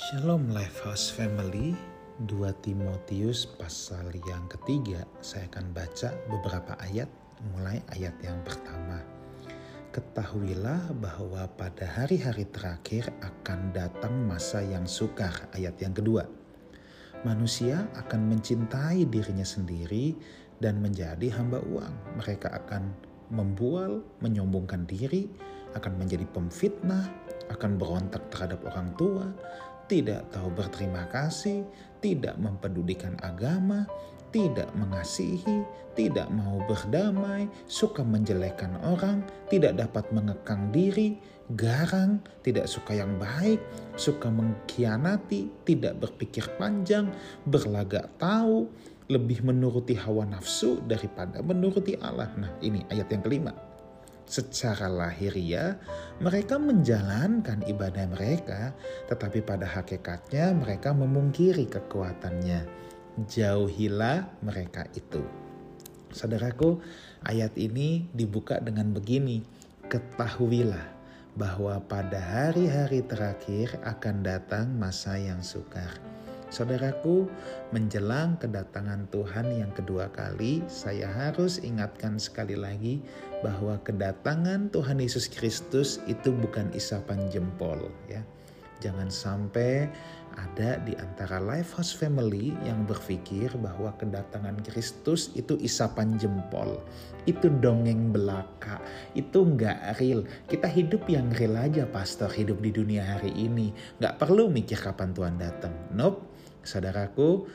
Shalom Lifehouse Family. 2 Timotius pasal yang ketiga saya akan baca beberapa ayat. Mulai ayat yang pertama. Ketahuilah bahwa pada hari-hari terakhir akan datang masa yang sukar ayat yang kedua. Manusia akan mencintai dirinya sendiri dan menjadi hamba uang. Mereka akan membual, menyombongkan diri, akan menjadi pemfitnah, akan berontak terhadap orang tua, tidak tahu berterima kasih, tidak mempedulikan agama, tidak mengasihi, tidak mau berdamai, suka menjelekkan orang, tidak dapat mengekang diri, garang, tidak suka yang baik, suka mengkhianati, tidak berpikir panjang, berlagak tahu, lebih menuruti hawa nafsu daripada menuruti Allah. Nah, ini ayat yang kelima secara lahiriah mereka menjalankan ibadah mereka, tetapi pada hakikatnya mereka memungkiri kekuatannya. Jauhilah mereka itu. Saudaraku, ayat ini dibuka dengan begini: Ketahuilah bahwa pada hari-hari terakhir akan datang masa yang sukar. Saudaraku, menjelang kedatangan Tuhan yang kedua kali, saya harus ingatkan sekali lagi bahwa kedatangan Tuhan Yesus Kristus itu bukan isapan jempol ya. Jangan sampai ada di antara Lifehouse Family yang berpikir bahwa kedatangan Kristus itu isapan jempol. Itu dongeng belaka. Itu nggak real. Kita hidup yang real aja pastor hidup di dunia hari ini. Nggak perlu mikir kapan Tuhan datang. Nope Saudaraku,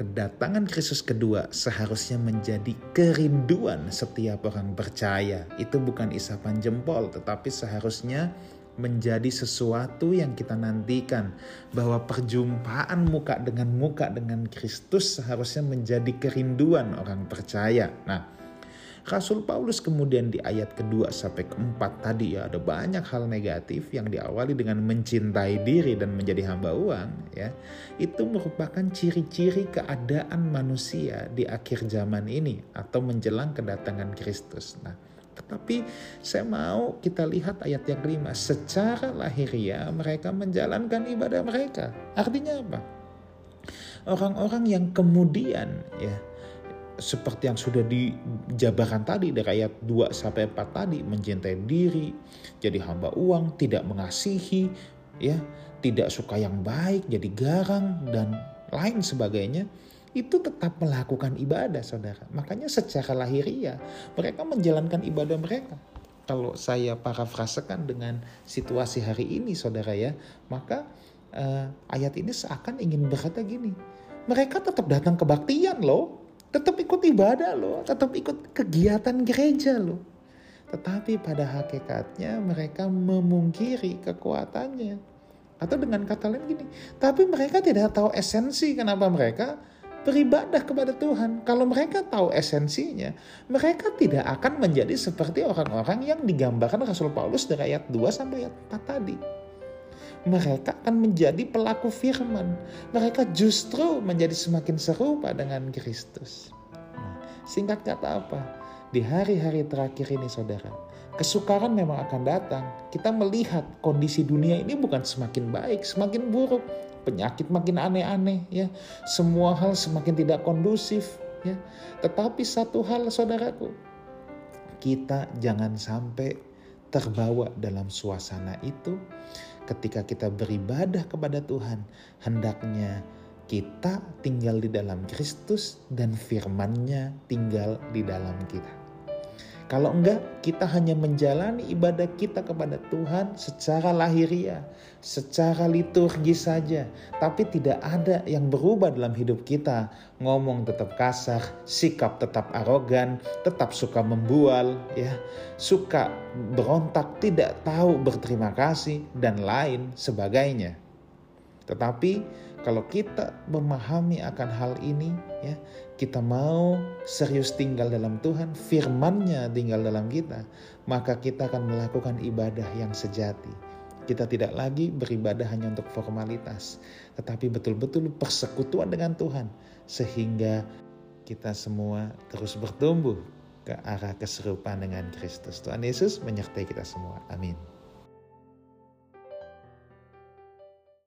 kedatangan Kristus kedua seharusnya menjadi kerinduan setiap orang percaya. Itu bukan isapan jempol, tetapi seharusnya menjadi sesuatu yang kita nantikan bahwa perjumpaan muka dengan muka dengan Kristus seharusnya menjadi kerinduan orang percaya. Nah, Rasul Paulus kemudian di ayat kedua sampai keempat tadi ya ada banyak hal negatif yang diawali dengan mencintai diri dan menjadi hamba uang ya. Itu merupakan ciri-ciri keadaan manusia di akhir zaman ini atau menjelang kedatangan Kristus. Nah, tetapi saya mau kita lihat ayat yang kelima. Secara lahiriah mereka menjalankan ibadah mereka. Artinya apa? Orang-orang yang kemudian ya seperti yang sudah dijabarkan tadi dari ayat 2 sampai 4 tadi mencintai diri, jadi hamba uang, tidak mengasihi, ya, tidak suka yang baik, jadi garang dan lain sebagainya, itu tetap melakukan ibadah, Saudara. Makanya secara lahiriah mereka menjalankan ibadah mereka. Kalau saya parafrasekan dengan situasi hari ini, Saudara ya, maka uh, ayat ini seakan ingin berkata gini, mereka tetap datang kebaktian loh, tetap ikut ibadah loh, tetap ikut kegiatan gereja loh. Tetapi pada hakikatnya mereka memungkiri kekuatannya. Atau dengan kata lain gini, tapi mereka tidak tahu esensi kenapa mereka beribadah kepada Tuhan. Kalau mereka tahu esensinya, mereka tidak akan menjadi seperti orang-orang yang digambarkan Rasul Paulus dari ayat 2 sampai ayat 4 tadi mereka akan menjadi pelaku firman. Mereka justru menjadi semakin serupa dengan Kristus. Nah, singkat kata apa? Di hari-hari terakhir ini saudara, kesukaran memang akan datang. Kita melihat kondisi dunia ini bukan semakin baik, semakin buruk. Penyakit makin aneh-aneh ya. Semua hal semakin tidak kondusif ya. Tetapi satu hal saudaraku, kita jangan sampai terbawa dalam suasana itu ketika kita beribadah kepada Tuhan, hendaknya kita tinggal di dalam Kristus dan firman-Nya tinggal di dalam kita. Kalau enggak, kita hanya menjalani ibadah kita kepada Tuhan secara lahiriah, secara liturgi saja, tapi tidak ada yang berubah dalam hidup kita. Ngomong tetap kasar, sikap tetap arogan, tetap suka membual, ya, suka berontak, tidak tahu berterima kasih dan lain sebagainya. Tetapi kalau kita memahami akan hal ini, ya, kita mau serius tinggal dalam Tuhan, firman-Nya tinggal dalam kita, maka kita akan melakukan ibadah yang sejati. Kita tidak lagi beribadah hanya untuk formalitas, tetapi betul-betul persekutuan dengan Tuhan, sehingga kita semua terus bertumbuh ke arah keserupaan dengan Kristus. Tuhan Yesus menyertai kita semua. Amin.